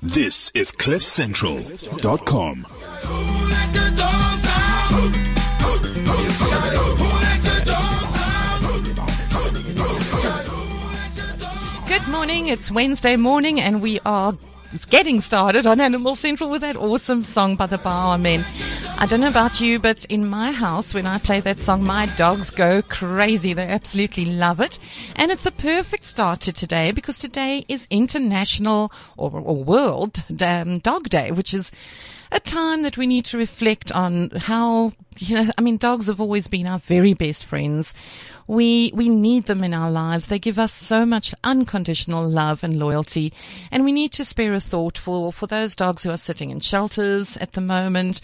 This is CliffCentral.com. Good morning. It's Wednesday morning, and we are getting started on Animal Central with that awesome song by the Baha Men. I don't know about you, but in my house, when I play that song, my dogs go crazy. They absolutely love it. And it's the perfect start to today because today is International or, or World um, Dog Day, which is a time that we need to reflect on how, you know, I mean, dogs have always been our very best friends. We, we need them in our lives. They give us so much unconditional love and loyalty. And we need to spare a thought for, for those dogs who are sitting in shelters at the moment.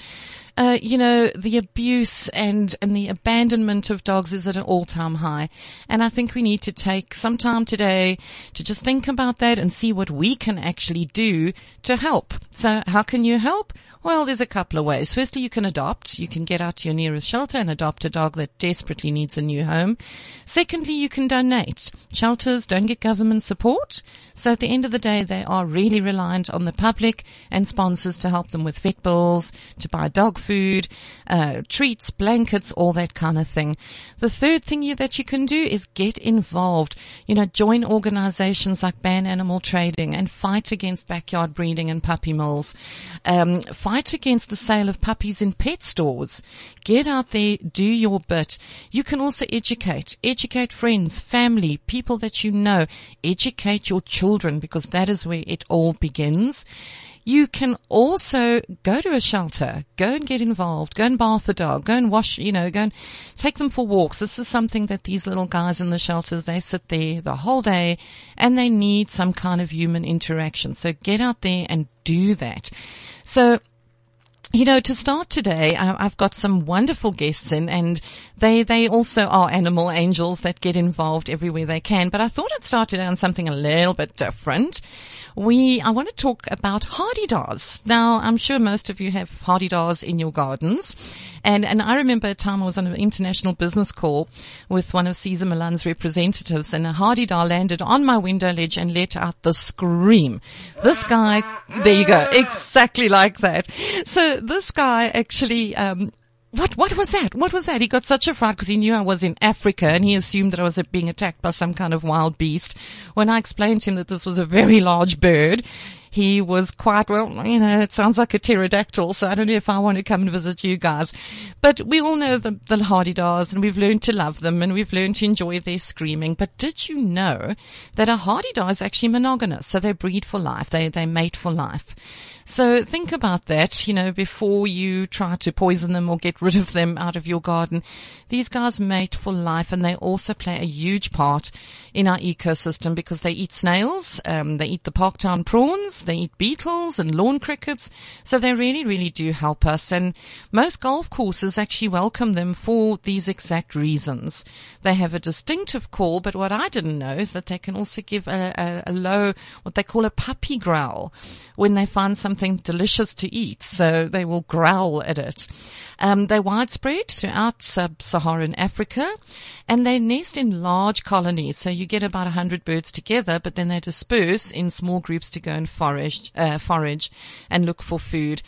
Uh, you know, the abuse and, and the abandonment of dogs is at an all-time high. And I think we need to take some time today to just think about that and see what we can actually do to help. So how can you help? Well, there's a couple of ways. Firstly, you can adopt. You can get out to your nearest shelter and adopt a dog that desperately needs a new home. Secondly, you can donate. Shelters don't get government support. So at the end of the day, they are really reliant on the public and sponsors to help them with vet bills, to buy dog food, uh, treats, blankets, all that kind of thing. The third thing you, that you can do is get involved. You know, join organizations like Ban Animal Trading and fight against backyard breeding and puppy mills. Um, against the sale of puppies in pet stores. Get out there, do your bit. You can also educate, educate friends, family, people that you know. Educate your children because that is where it all begins. You can also go to a shelter, go and get involved, go and bath the dog, go and wash, you know, go and take them for walks. This is something that these little guys in the shelters, they sit there the whole day and they need some kind of human interaction. So get out there and do that. So you know, to start today, I've got some wonderful guests in and they, they also are animal angels that get involved everywhere they can. But I thought I'd start today on something a little bit different. We, I want to talk about Hadedas. Now, I'm sure most of you have Hadedas in your gardens. And, and I remember a time I was on an international business call with one of Cesar Millan's representatives and a Hadedas landed on my window ledge and let out the scream. This guy, there you go, exactly like that. So this guy actually, um, what, what was that? What was that? He got such a fright because he knew I was in Africa and he assumed that I was being attacked by some kind of wild beast. When I explained to him that this was a very large bird, he was quite, well, you know, it sounds like a pterodactyl, so I don't know if I want to come and visit you guys. But we all know the, the Hadedas and we've learned to love them and we've learned to enjoy their screaming. But did you know that a Hadedas is actually monogamous? So they breed for life. They, they mate for life. So think about that, you know, before you try to poison them or get rid of them out of your garden. These guys mate for life and they also play a huge part in our ecosystem because they eat snails, um, they eat the parktown prawns, they eat beetles and lawn crickets. So they really, really do help us. And most golf courses actually welcome them for these exact reasons. They have a distinctive call, but what I didn't know is that they can also give a, a, a low, what they call a puppy growl when they find some something delicious to eat, so they will growl at it. Um, they're widespread throughout sub-Saharan Africa, and they nest in large colonies. So you get about hundred birds together, but then they disperse in small groups to go and forage, uh, forage and look for food.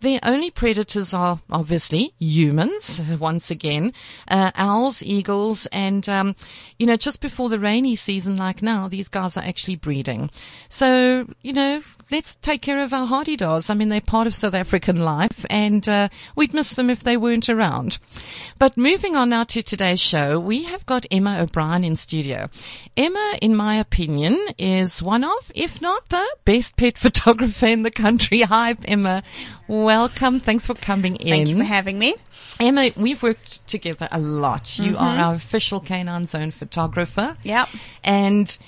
Their only predators are obviously humans. Once again, uh, owls, eagles, and um, you know, just before the rainy season, like now, these guys are actually breeding. So you know, let's take care of our Hadedas. I mean, they're part of South African life and uh, we'd miss them if they weren't around. But moving on now to today's show, we have got Emma O'Brien in studio. Emma, in my opinion, is one of, if not the best pet photographer in the country. Hi, Emma. Welcome. Thanks for coming in. Thank you for having me. Emma, we've worked together a lot. You mm-hmm. are our official Canine Zone photographer. Yep. And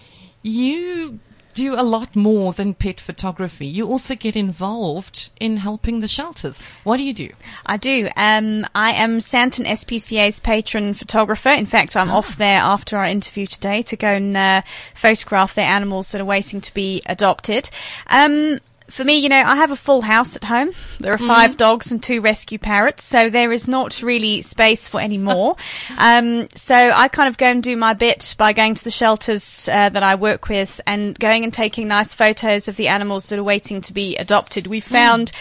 you do a lot more than pet photography. You also get involved in helping the shelters. What do you do? I do. Um, I am Sandton SPCA's patron photographer. In fact, I'm ah. off there after our interview today to go and uh, photograph their animals that are waiting to be adopted. Um, for me, you know, I have a full house at home. There are 5 dogs and two rescue parrots, so there is not really space for any more. um, so I kind of go and do my bit by going to the shelters uh, that I work with and going and taking nice photos of the animals that are waiting to be adopted. We found.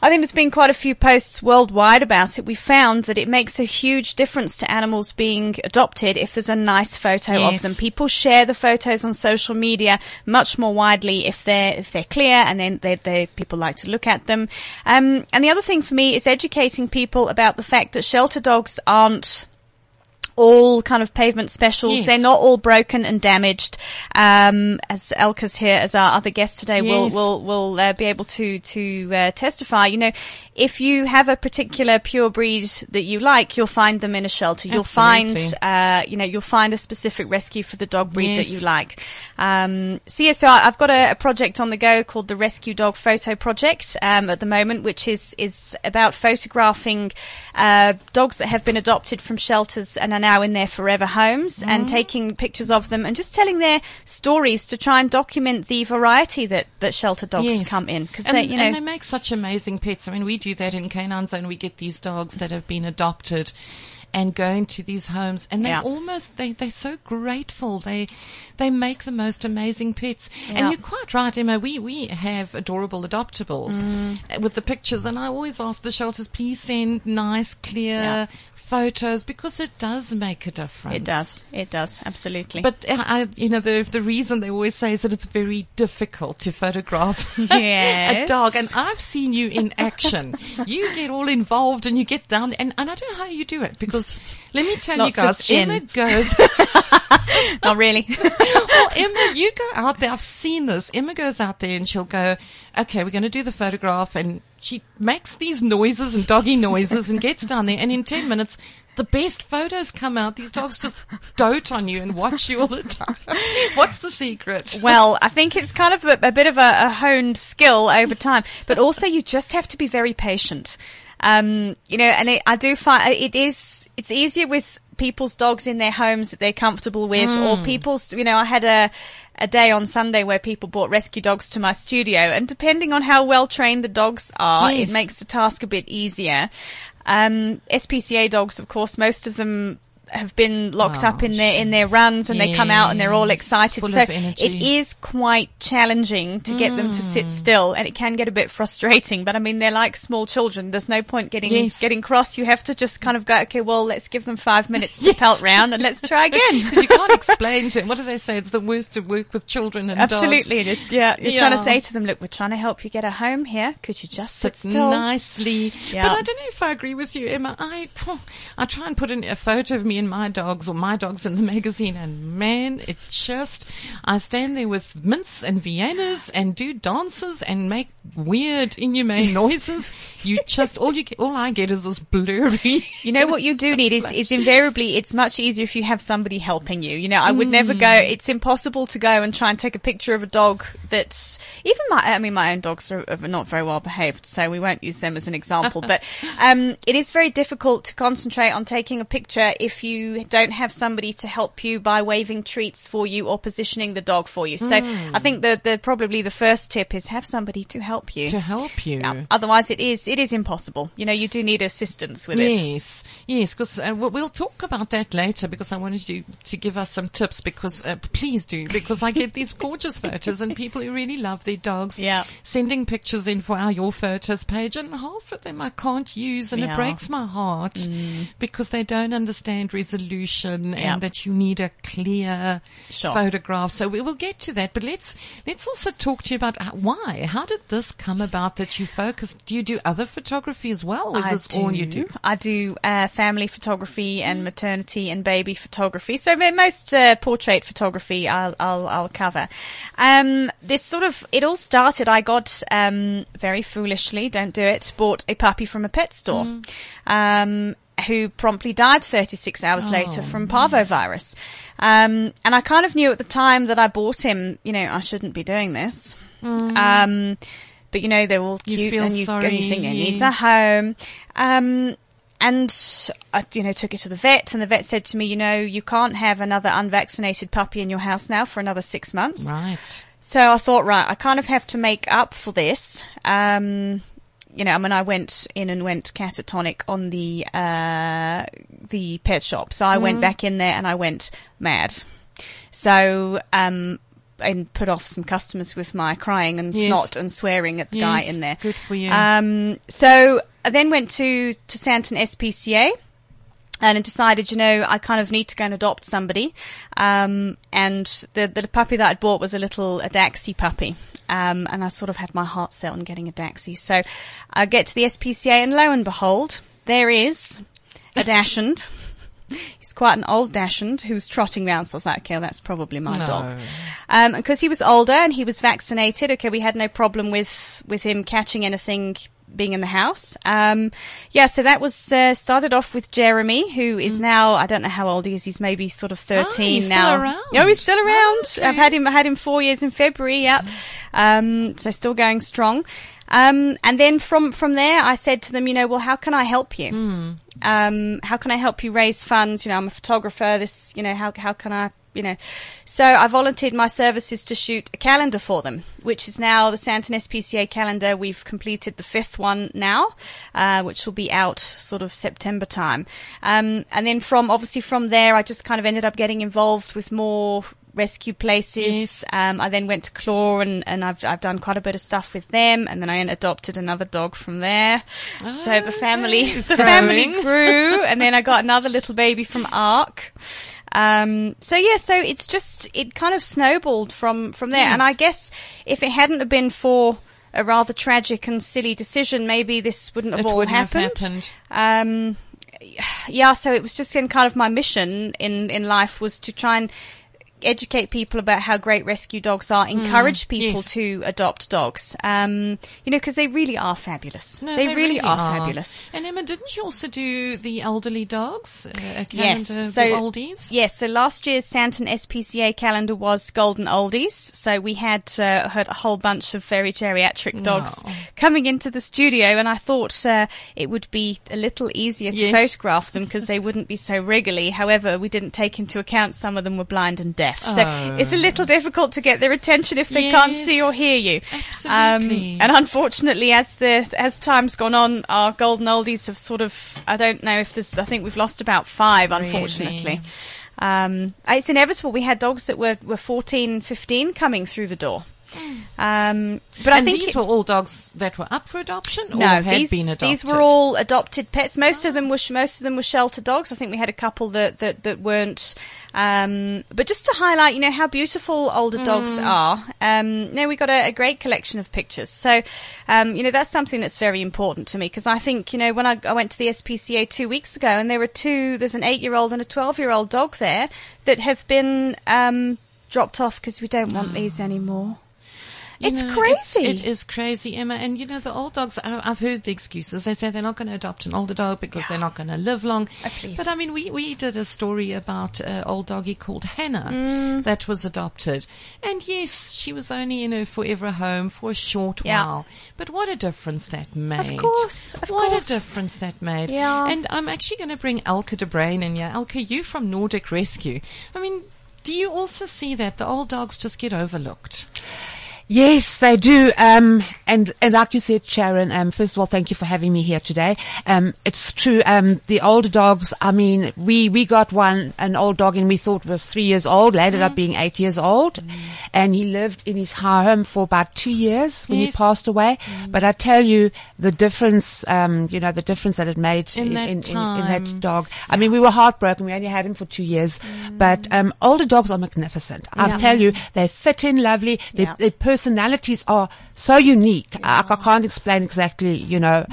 I think there's been quite a few posts worldwide about it. We found that it makes a huge difference to animals being adopted if there's a nice photo Yes. of them. People share the photos on social media much more widely if they're if they're clear and then they, they people like to look at them. Um, and the other thing for me is educating people about the fact that shelter dogs aren't all kind of pavement specials. Yes. They're not all broken and damaged. Um, as Elka's here, as our other guest today, will Yes. will will uh, be able to to uh, testify. You know, if you have a particular pure breed that you like, you'll find them in a shelter. You'll find, uh, you know, you'll find a specific rescue for the dog breed that you like. Um, so yeah, so I- I've got a, a project on the go called the Rescue Dog Photo Project um, at the moment, which is is about photographing uh, dogs that have been adopted from shelters and are now in their forever homes, Mm. and taking pictures of them and just telling their stories to try and document the variety that that shelter dogs Yes. come in because and, they, you know, and they make such amazing pets. I mean, we do that in Canine Zone. We get these dogs that have been adopted and go into these homes and they Yeah. almost they they're so grateful they they make the most amazing pets Yeah. and you're quite right emma we we have adorable adoptables Mm. with the pictures and i always ask the shelters please send nice clear Yeah. Photos because it does make a difference it does, it does, absolutely. but uh, I, you know, the the reason they always say is that it's very difficult to photograph a dog. And I've seen you in action. you get all involved and you get down, and, and I don't know how you do it because let me tell Lots you guys. Emma goes. not really. well, Emma, you go out there. I've seen this. Emma goes out there and she'll go, okay, we're going to do the photograph. And she makes these noises and doggy noises and gets down there. And in 10 minutes, the best photos come out. These dogs just dote on you and watch you all the time. What's the secret? Well, I think it's kind of a, a bit of a, a honed skill over time, but also you just have to be very patient. Um, you know, and it, I do find it is, it's easier with people's dogs in their homes that they're comfortable with or people's, you know, I had a, a day on Sunday where people brought rescue dogs to my studio and depending on how well trained the dogs are, Yes. it makes the task a bit easier. Um, SPCA dogs, of course, most of them have been locked up in their in their runs and they come out and they're all excited. So it is quite challenging to get them to Mm. sit still and it can get a bit frustrating. But I mean, they're like small children. There's no point getting Yes. getting cross. You have to just kind of go, okay, well, let's give them five minutes to pelt round and let's try again. Because you can't explain to them. What do they say? It's the worst to work with children and. Absolutely. Yeah, you're trying to say to them, look, we're trying to help you get a home here. Could you just sit Sit still? nicely. Yeah. But I don't know if I agree with you, Emma. I I try and put in a photo of me and my dogs or my dogs in the magazine, and man, it just I stand there with mints and Viennas and do dances and make weird inhumane noises. You just all you get, all I get is this blurry. You know what you do need is, is invariably it's much easier if you have somebody helping you. You know, I would never go. It's impossible to go and try and take a picture of a dog that's even my. I mean, my own dogs are, are not very well behaved, so we won't use them as an example. but um, it is very difficult to concentrate on taking a picture if you don't have somebody to help you by waving treats for you or positioning the dog for you. So I think that the probably the first tip is have somebody to help you. to help you. Yeah. Otherwise, it is it is impossible. You know, you do need assistance with it. Yes, yes, because uh, we'll- talk about that later because I wanted you to give us some tips because uh, please do because I get these gorgeous photos and people who really love their dogs Yeah. sending pictures in for our Your Photos page and half of them I can't use and it Yeah. Mm. breaks my heart because they don't understand resolution Yeah. and that you need a clear Sure. photograph. So we will get to that, but let's let's also talk to you about uh, why. How did this come about that you focus? Do you do other photography as well, or is I this all you do? I do uh, family photography and maternity and baby photography. So most uh, portrait photography I'll, I'll, I'll cover. Um, this sort of it all started. I got um, very foolishly, don't do it, bought a puppy from a pet store. Mm. Um, who promptly died 36 hours Oh, later from parvovirus. Um, and I kind of knew at the time that I bought him, you know, I shouldn't be doing this. Um, but you know, they're all Mm. You cute and you, and you think sorry, he needs a home. Um, and I, you know, took it to the vet and the vet said to me, you know, you can't have another unvaccinated puppy in your house now for another six months. Right. So I thought, right, I kind of have to make up for this. Um, you know, I mean, I went in and went catatonic on the uh, the pet shop. So I went back in there and I went mad. So um, and put off some customers with my crying and Yes. snot and swearing at the guy in there. good for you. Um, so I then went to to Sandton SPCA and decided, you know, I kind of need to go and adopt somebody. Um, and the, the puppy that I'd bought was a little a Daxi puppy. Um, and I sort of had my heart set on getting a Daxi. So I get to the SPCA and lo and behold, there is a Dachshund. He's quite an old Dachshund who's trotting round. So I was like, okay, well, that's probably my No. dog. Um, because he was older and he was vaccinated. Okay, we had no problem with with him catching anything being in the house. Um, yeah, so that was uh, started off with Jeremy, who is now I don't know how old he is. He's maybe sort of thirteen Mm. Oh, now. around. No, he's still around. Okay. I've had him. I had him four years in February. Yep. Um, so still going strong. Um, and then from from there, I said to them, you know, well, how can I help you? Hmm. um, how can I help you raise funds? You know, I'm a photographer. This, you know, how how can I, you know? So I volunteered my services to shoot a calendar for them, which is now the Sandton SPCA calendar. We've completed the fifth one now, uh, which will be out sort of September time. Um, and then from obviously from there, I just kind of ended up getting involved with more rescue places. Yes. Um, I then went to Claw and, and I've, I've done quite a bit of stuff with them. And then I adopted another dog from there. so the family, Okay, it's the family grew. and then I got another little baby from Ark. Um, so yeah, so it's just, it kind of snowballed from, from there. And I guess if it hadn't have been for a rather tragic and silly decision, maybe this wouldn't have It all wouldn't have happened. happened. Um, yeah, so it was just in kind of my mission in, in life was to try and educate people about how great rescue dogs are, encourage people Mm, yes. to adopt dogs. Um, you know, because they really are fabulous. No, they, really, are, fabulous. And Emma, didn't you also do the elderly dogs? Uh, Yes, so the oldies? yes, so last year's Sandton SPCA calendar was Golden Oldies. So we had uh, had a whole bunch of very geriatric dogs No. coming into the studio, and I thought uh, it would be a little easier to Yes. photograph them because they wouldn't be so wriggly. However, we didn't take into account some of them were blind and deaf, so Oh. it's a little difficult to get their attention if they can't see or hear you. Absolutely. Um, and unfortunately, as the as time's gone on, our golden oldies have sort of. I don't know if there's. I think we've lost about five, unfortunately. Really? Um, it's inevitable. We had dogs that were, were 14, 15 coming through the door. Um, but I think these it- were all dogs that were up for adoption or no, had these, been adopted? these were all adopted pets. Most of them were most of them were shelter dogs. I think we had a couple that that, that weren't. Um, but just to highlight, you know, how beautiful older dogs Mm. are. Um, know, we got a, a great collection of pictures. So, um, you know, that's something that's very important to me because I think, you know, when I, I went to the SPCA two weeks ago and there were two, there's an eight-year-old and a twelve-year-old dog there that have been um, dropped off because we don't want these anymore. You It's know, crazy. it is crazy, Emma. And you know, the old dogs, I've heard the excuses. They say they're not going to adopt an older dog because they're not going to live long. Oh. But I mean, we, we did a story about an old doggy called Hannah Mm. that was adopted. And yes, she was only in her forever home for a short Yeah. while. But what a difference that made. Of course, of what course. a difference that made. Yeah. And I'm actually going to bring Elke de Bruin in here. Elke, you from Nordic Rescue. I mean, do you also see that the old dogs just get overlooked? Yes, they do. Um, and, and like you said, Sharon, um, first of all, thank you for having me here today. Um, it's true. Um, the older dogs, I mean, we, we got one, an old dog and we thought was three years old, ended up being eight years old. And he lived in his home for about two years when Yes. he passed away. But I tell you, the difference, um, you know, the difference that it made In that in, in, that dog. I mean, we were heartbroken. We only had him for two years, but, um, older dogs are magnificent. I Yeah. tell you, they fit in lovely. Their, Yeah. their personalities are so unique. I, I can't explain exactly, you know,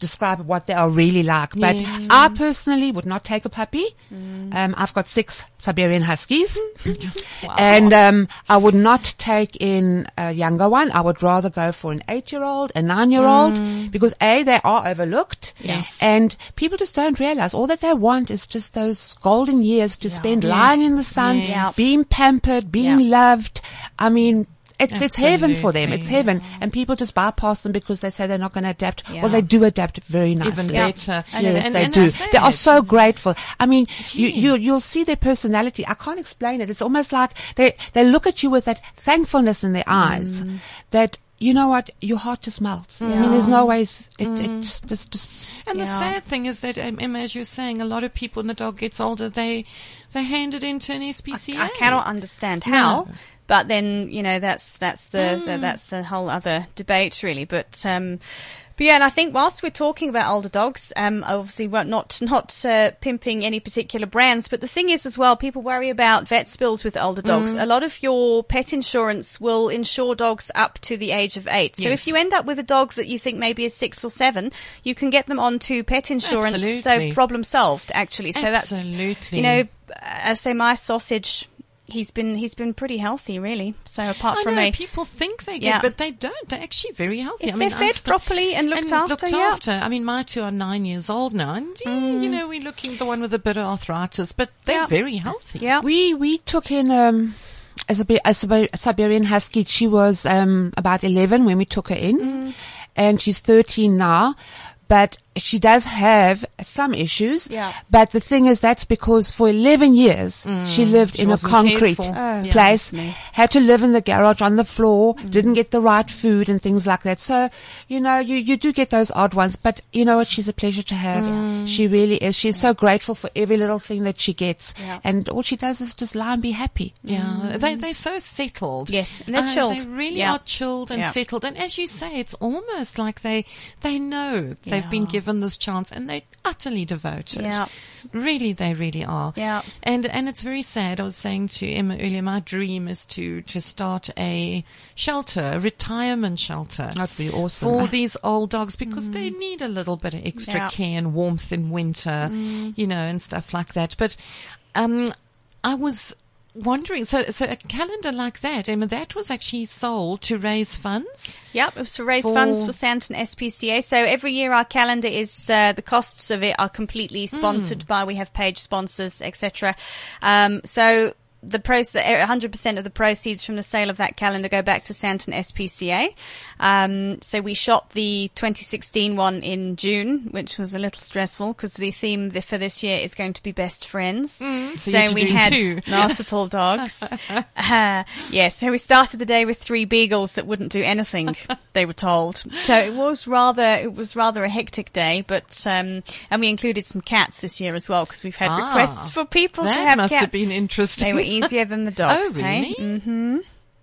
describe what they are really like. But Yes. I personally would not take a puppy. Um, I've got six Siberian Huskies. And, um, I would not take in a younger one. I would rather go for an eight-year-old, a nine-year-old, because A, they are overlooked. Yes. And people just don't realize all that they want is just those golden years to spend lying in the sun, Yes. being pampered, being Yeah. loved. I mean, it's it's heaven for them. It's Absolutely. heaven, and people just bypass them because they say they're not going to adapt. Yeah. Well, they do adapt very nicely. Even better. Yes, And- they and do. They are so grateful. I mean, you, you, you'll see their personality. I can't explain it. It's almost like they, they look at you with that thankfulness in their eyes Mm. that, you know what, your heart just melts. I mean, there's no ways, it, it just, just, And the Yeah. sad thing is that, um, Emma, as you're saying, a lot of people when the dog gets older, they they hand it into an SPCA. I cannot understand how, but then you know that's that's the, the that's a whole other debate really. But um, but yeah, and I think whilst we're talking about older dogs, um, obviously we're not not uh, pimping any particular brands, but the thing is as well, people worry about vet bills with older dogs. A lot of your pet insurance will insure dogs up to the age of eight. So Yes. if you end up with a dog that you think maybe is six or seven, you can get them onto pet insurance. Absolutely. So problem solved, actually. So that's Absolutely. you know, I say my sausage. He's been he's been pretty healthy, really. So apart I from know a people think they get, Yeah. but they don't. They're actually very healthy. If I mean, they're fed I've- properly and looked after, looked yeah. Mm. after. I mean, my two are nine years old now, and yeah, you know, we're looking at the one with a bit of arthritis, but they're Yeah. very healthy. yeah, We we took in um, a, Sibe- a Siberian Husky. She was um, about eleven when we took her in, Mm. and she's thirteen now. But she does have some issues. Yeah. But the thing is, that's because for eleven years she lived Mm. She in a concrete. Oh, place, goodness me. had to live in the garage on the floor, Mm. didn't get the right food and things like that. So, you know, you, you do get those odd ones, but you know what? She's a pleasure to have. Mm. She really is. She's so grateful for every little thing that she gets. Yeah. And all she does is just lie and be happy. Yeah, they they're so settled. Yes, and they're Uh, chilled. They really Yeah. are chilled and Yeah. settled. And as you say, it's almost like they they know they've been Yeah. Given this chance, and they're utterly devoted. Yeah. Really, they really are. Yeah. And and it's very sad. I was saying to Emma earlier, my dream is to to start a shelter, a retirement shelter. That'd be awesome. For these old dogs because they need a little bit of extra Mm. Yeah. Mm. care and warmth in winter, you know, and stuff like that. But um, I was wondering, so so a calendar like that, Emma, that was actually sold to raise funds. Yep, it was to raise For- funds for Sandton SPCA. So every year our calendar is uh, the costs of it are completely sponsored by. We have page sponsors, etc. Um, so the proce- 100% of the proceeds from the sale of that calendar go back to Sandton SPCA. Um, so we shot the 2016 one in June, which was a little stressful because the theme th- for this year is going to be best friends. so you had to we had two. multiple dogs. Uh, yes, so we started the day with three beagles that wouldn't do anything. they were told. So it was rather it was rather a hectic day, but um, and we included some cats this year as well because we've had Ah, requests for people to have cats. That have must cats. have been interesting. They were easier than the dogs. Oh, really? Hey? Mm-hmm.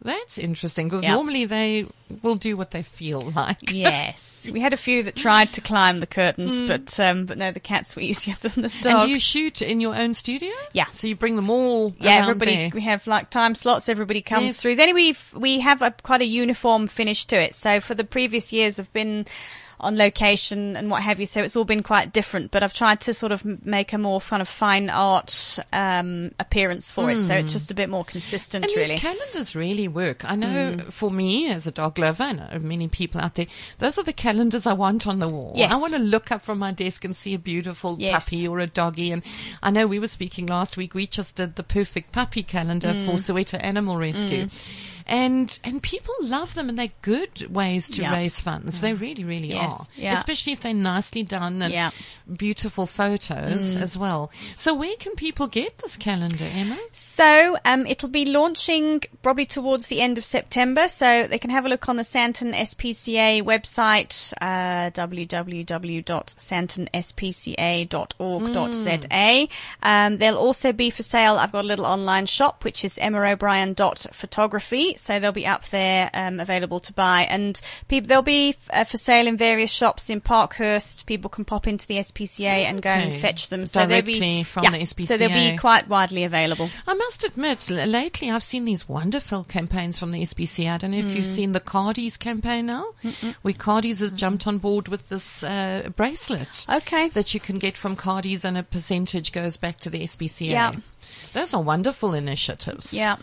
That's interesting because Yeah. normally they will do what they feel like. Yes, we had a few that tried to climb the curtains, but um, but no, the cats were easier than the dogs. Mm. And do you shoot in your own studio? Yeah. So you bring them all Yeah, everybody. there. We have like time slots. Everybody comes Yes. through. Then we we have a quite a uniform finish to it. So for the previous years, I've been on location and what have you. So it's all been quite different. But I've tried to sort of make a more kind of fine art um, appearance for it. So it's just a bit more consistent, Hmm. And really. calendars really work. I know Mm. for me as a dog lover, and uh, many people out there, those are the calendars I want on the wall. Yes. I want to look up from my desk and see a beautiful Yes. puppy or a doggy. And I know we were speaking last week. We just did the perfect puppy calendar Mm. for Soweto Animal Rescue. And, and people love them and they're good ways to Yeah. Mm. raise funds. They really, really Yes. are. Especially if they're nicely done and beautiful photos as well. So where can people get this calendar, Emma? So um, it'll be launching probably towards the end of September. So they can have a look on the Sandton SPCA website, uh, www.sandtonspca.org.za. Um, they'll also be for sale. I've got a little online shop which is emmaobrien.photography. So they'll be up there um, available to buy, and people they'll be uh, for sale in various shops in Parkhurst. People can pop into the SPCA and go and fetch them. So they'll be Directly from yeah, the So they'll be quite widely available. I must admit, lately I've seen these wonderful campaigns from the SPCA. I don't know if Mm. you've seen the Cardies campaign now, where Cardies has jumped on board with this uh, bracelet Okay. that you can get from Cardies, and a percentage goes back to the SPCA. Yeah. Those are wonderful initiatives. Yeah.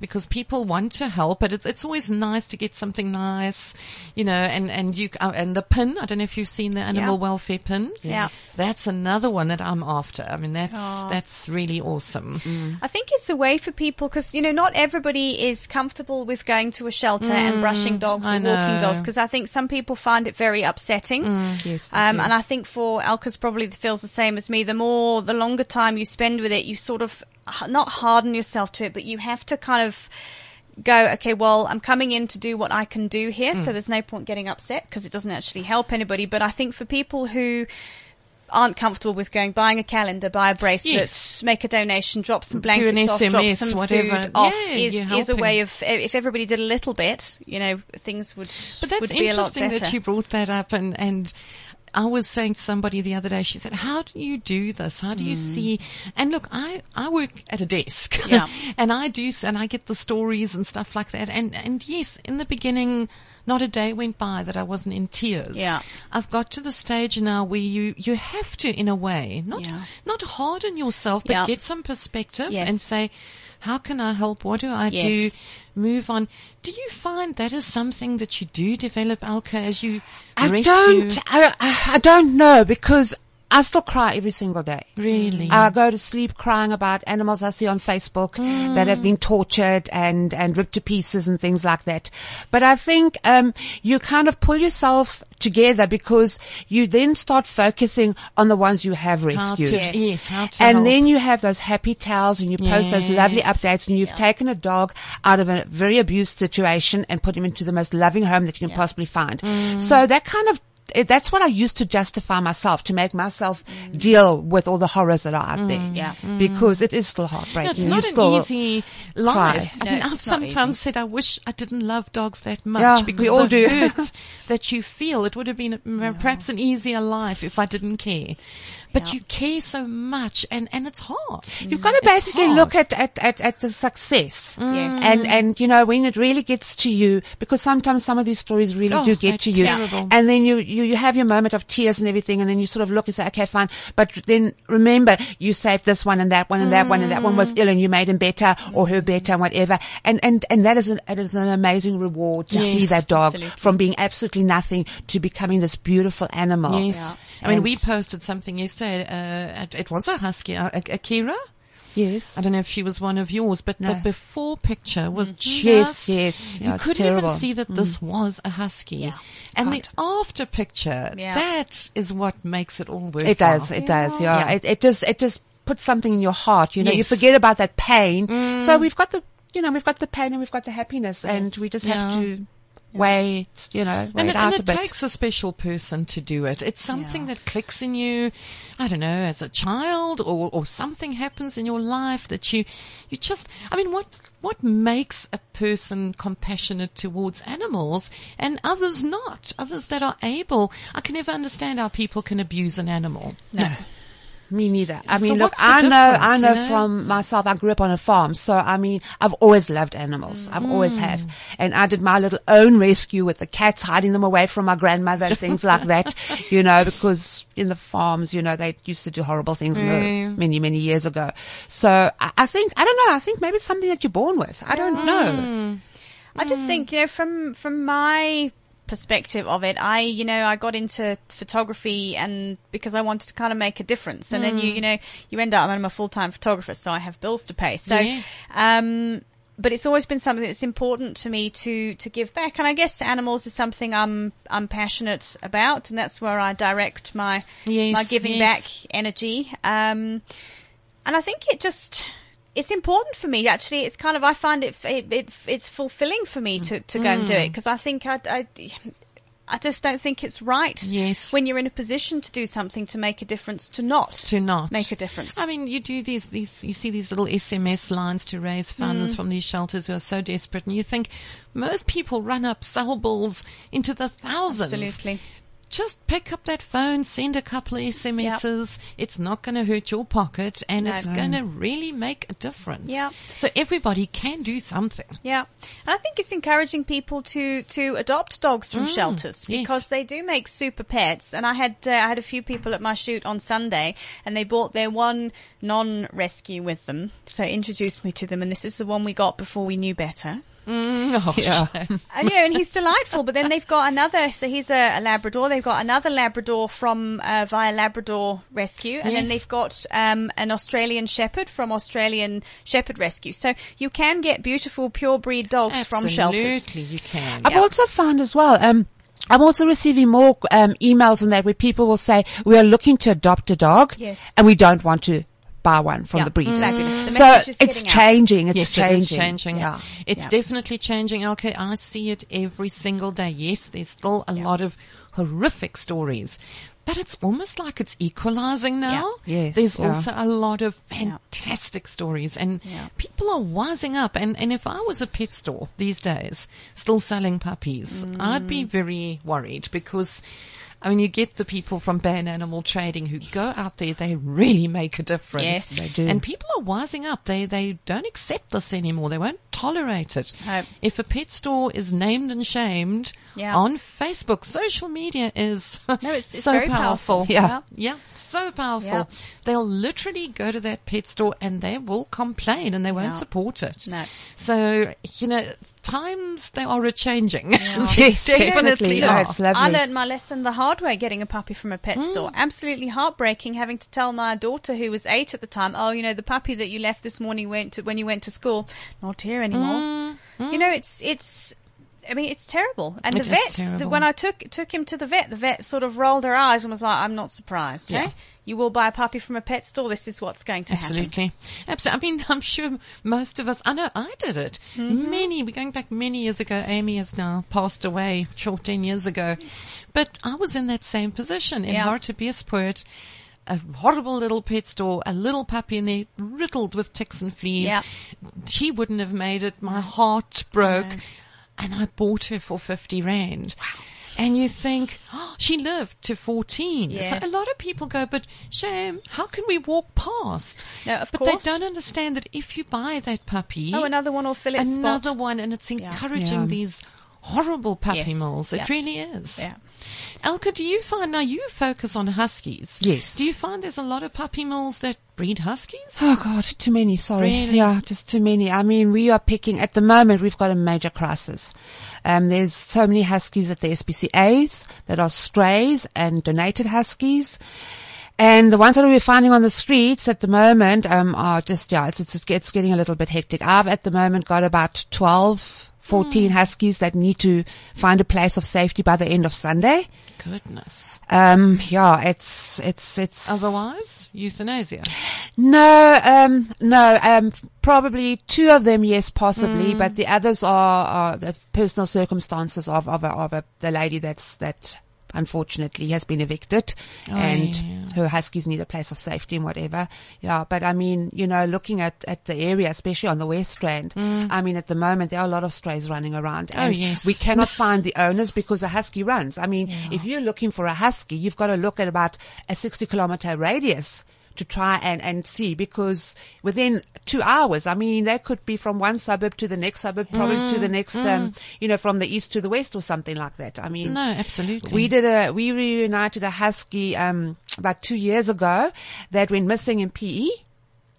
Because people want to help, but it's it's always nice to get something nice, you know. And and you uh, and the pin. I don't know if you've seen the animal Yeah. welfare pin. Yeah. that's another one that I'm after. I mean, that's Oh. that's really awesome. I think it's a way for people because you know not everybody is comfortable with going to a shelter and brushing dogs Mm, I or walking dogs because I think some people find it very upsetting. Yes, Um, and I think for Elka's probably feels the same as me. The more, the longer time you spend with it, you sort of h- not harden yourself to it, but you have to kind of go, okay, well, I'm coming in to do what I can do here, Mm. so there's no point getting upset because it doesn't actually help anybody. But I think for people who aren't comfortable with going buying a calendar, buy a bracelet, Yes. make a donation, drop some Do an blankets off, drop some whatever. food off Yeah, is, is a way of if everybody did a little bit, you know, things would But that's would be a lot interesting that you brought that up and, and I was saying to somebody the other day, she said, how do you do this? How do you see? And look, I, I work at a desk Hmm. Yeah. and I do, and I get the stories and stuff like that. And, and yes, in the beginning, not a day went by that I wasn't in tears. Yeah. I've got to the stage now where you, you have to, in a way, not, Yeah. not harden yourself, but Yeah. get some perspective Yes. and say, how can I help? What do I Yes. do? Move on. Do you find that is something that you do develop, Alka, as you I rescue? don't, I, I I don't know because I still cry every single day. Really? I go to sleep crying about animals I see on Facebook that have been tortured and, and ripped to pieces and things like that. But I think, um, you kind of pull yourself together because you then start focusing on the ones you have rescued. to, Yes. yes. how to And help. then you have those happy tales and you post those lovely updates and you've taken a dog out of a very abused situation and put him into the most loving home that you can possibly find. Mm. So that kind of, it- that's what I used to justify myself, to make myself deal with all the horrors that are out mm-hmm. there. Yeah. Mm-hmm. Because it is still heartbreaking. No, it's not an easy life. cry. I mean, No, I've sometimes said I wish I didn't love dogs that much Yeah, because we all the do. hurt that you feel, it would have been a- perhaps an easier life if I didn't care. But you care so much and, and it's hard. Mm. You've got to It's basically hard. look at, at, at, at the success. Mm. Yes. And, mm. and, you know, when it really gets to you, because sometimes some of these stories really Oh, do get to you. terrible. And then you, you, you have your moment of tears and everything, and then you sort of look and say, okay, fine. But then remember, you saved this one and that one and that one, and that one was Mm. ill and you made him better or her better and whatever. And, and, and that is an, it is an amazing reward to see that dog absolutely. from being absolutely nothing to becoming this beautiful animal. Yes. Yeah. I mean, And- we posted something yesterday. Uh, it- it was a husky, uh, a- Akira. Yes. I don't know if she was one of yours, but the before picture was just Yes, yes. you Yeah, it's couldn't terrible. even see that this was a husky. Yeah. And Can't. the after picture, Yeah. that is what makes it all worthwhile. It does. It does. Yeah. It, it just, it just puts something in your heart. You know, you Yes. Mm. forget about that pain. So we've got the, you know, we've got the pain and we've got the happiness and we just have to wait, you know, wait And it, out and a bit. takes a special person to do it. It's something that clicks in you. I don't know, as a child, or or something happens in your life that you you just. I mean, what what makes a person compassionate towards animals and others not? Others that are able. I can never understand how people can abuse an animal. no. Me neither. I So mean, look, I know, I know, you know? from myself, I grew up on a farm. So, I mean, I've always loved animals. I've always have. Mm. And I did my little own rescue with the cats, hiding them away from my grandmother and things like that, you know, because in the farms, you know, they used to do horrible things Yeah. many, many years ago. So I, I think, I don't know, I think maybe it's something that you're born with. I don't know. I just Mm. think, you know, from from my perspective of it, I, you know, I got into photography and because I wanted to kind of make a difference. And Mm. then you, you know, you end up, I'm a full time photographer, so I have bills to pay. So, Yeah. um, but it's always been something that's important to me to to give back, and I guess animals is something I'm I'm passionate about, and that's where I direct my Yes, my giving yes. back energy. Um, and I think it just it's important for me actually. It's kind of I find it it, it it's fulfilling for me to to go and do Mm. it because I think I. I I just don't think it's right Yes. when you're in a position to do something to make a difference to not To not make a difference. I mean, you do these, these, you see these little SMS lines to raise funds Mm. from these shelters who are so desperate, and you think most people run up cell bills into the thousands. Absolutely. Just pick up that phone, send a couple of SMSs. It's not going to hurt your pocket and No. it's going to really make a difference. Yeah. So everybody can do something. Yeah, and I think it's encouraging people to to adopt dogs from shelters yes. because they do make super pets. And I had uh, I had a few people at my shoot on Sunday, and they brought their one non-rescue with them. So introduced me to them, and this is the one we got before we knew better. Oh, Yeah. shame. And, you know, and he's delightful. But then they've got another. So he's a, a Labrador. They've got another Labrador from uh, via Labrador Rescue, and then they've got um, an Australian Shepherd from Australian Shepherd Rescue. So you can get beautiful pure breed dogs from shelters. Absolutely, you can. I've also found as well, um, I'm also receiving more um, emails on that where people will say we are looking to adopt a dog, Yes. and we don't want to buy one from Yeah, the breeders. exactly. The So it's changing. It's yes, changing. it is changing. Yeah. It's Yeah. definitely changing, Okay. I see it every single day. Yes, there's still a lot of horrific stories. But it's almost like it's equalizing now. Yeah. Yes, There's yeah. also a lot of fantastic stories and Yeah. people are wising up. And, and if I was a pet store these days, still selling puppies, mm. I'd be very worried because I mean, you get the people from Ban Animal Trading who go out there, they really make a difference. Yes. They do. And people are wising up. They, they don't accept this anymore. They won't tolerate it. No. If a pet store is named and shamed Yeah. on Facebook, social media is No, it's- it's so very powerful. powerful. Yeah. Yeah, so powerful. Yeah. They'll literally go to that pet store and they will complain and they won't Yeah. support it. No. So, you know, times they are a changing. Yes, definitely. are. No, it's lovely. I learned my lesson the hard way getting a puppy from a pet Mm. store. Absolutely heartbreaking having to tell my daughter who was eight at the time, oh, you know, the puppy that you left this morning went to, when you went to school, not here anymore. You know, it's, it's, I mean, it's terrible. And. It the is vet, the, when I took, took him to the vet, the vet sort of rolled her eyes and was like, I'm not surprised. Yeah. eh? You will buy a puppy from a pet store. This is what's going to happen. Absolutely. Absolutely. I mean, I'm sure most of us, I know I did it. Mm-hmm. Many, we're going back many years ago. Amy has now passed away short 10 years ago. But I was in that same position in Yeah. Hartbeespoort. A horrible little pet store, a little puppy in there riddled with ticks and fleas. Yeah. She wouldn't have made it. My heart broke. No. And I bought her for 50 rand. Wow. And you think, oh, she lived to 14. So Yes. a lot of people go, but shame, how can we walk past? No, of but course. they don't understand that if you buy that puppy, Oh, another one will fill its another spot. one, and it's encouraging Yeah. these horrible puppy Yes. mills. It Yeah. really is. Yeah. Elka, do you find now you focus on huskies? Yes. Do you find there's a lot of puppy mills that breed huskies? Oh God, too many. Sorry. Really? Yeah, just too many. I mean, we are picking at the moment. We've got a major crisis. Um, there's so many huskies at the SPCA's that are strays and donated huskies. And the ones that we're finding on the streets at the moment, um, are just, yeah, it's, it's, it's getting a little bit hectic. I've at the moment got about 12, 14 huskies that need to find a place of safety by the end of Sunday. Goodness. Um, yeah, it's, it's, it's. Otherwise, euthanasia. No, um, no, um, probably two of them, yes, possibly, Mm. but the others are, are the personal circumstances of, of, a, of a, the lady that's, that unfortunately has been evicted and yeah. her huskies need a place of safety and whatever. Yeah, but I mean, you know, looking at, at the area, especially on the West Rand, I mean, at the moment there are a lot of strays running around Mm. Oh, and yes. we cannot find the owners because a husky runs. I mean, if you're looking for a husky, you've got to look at about a 60 kilometer radius to try and, and see because within two hours, I mean, they could be from one suburb to the next suburb, probably to Mm, the next, um, you know, from the east to the west or something like that. I mean, No, absolutely. we did a, we reunited a husky, um, about two years ago that went missing in PE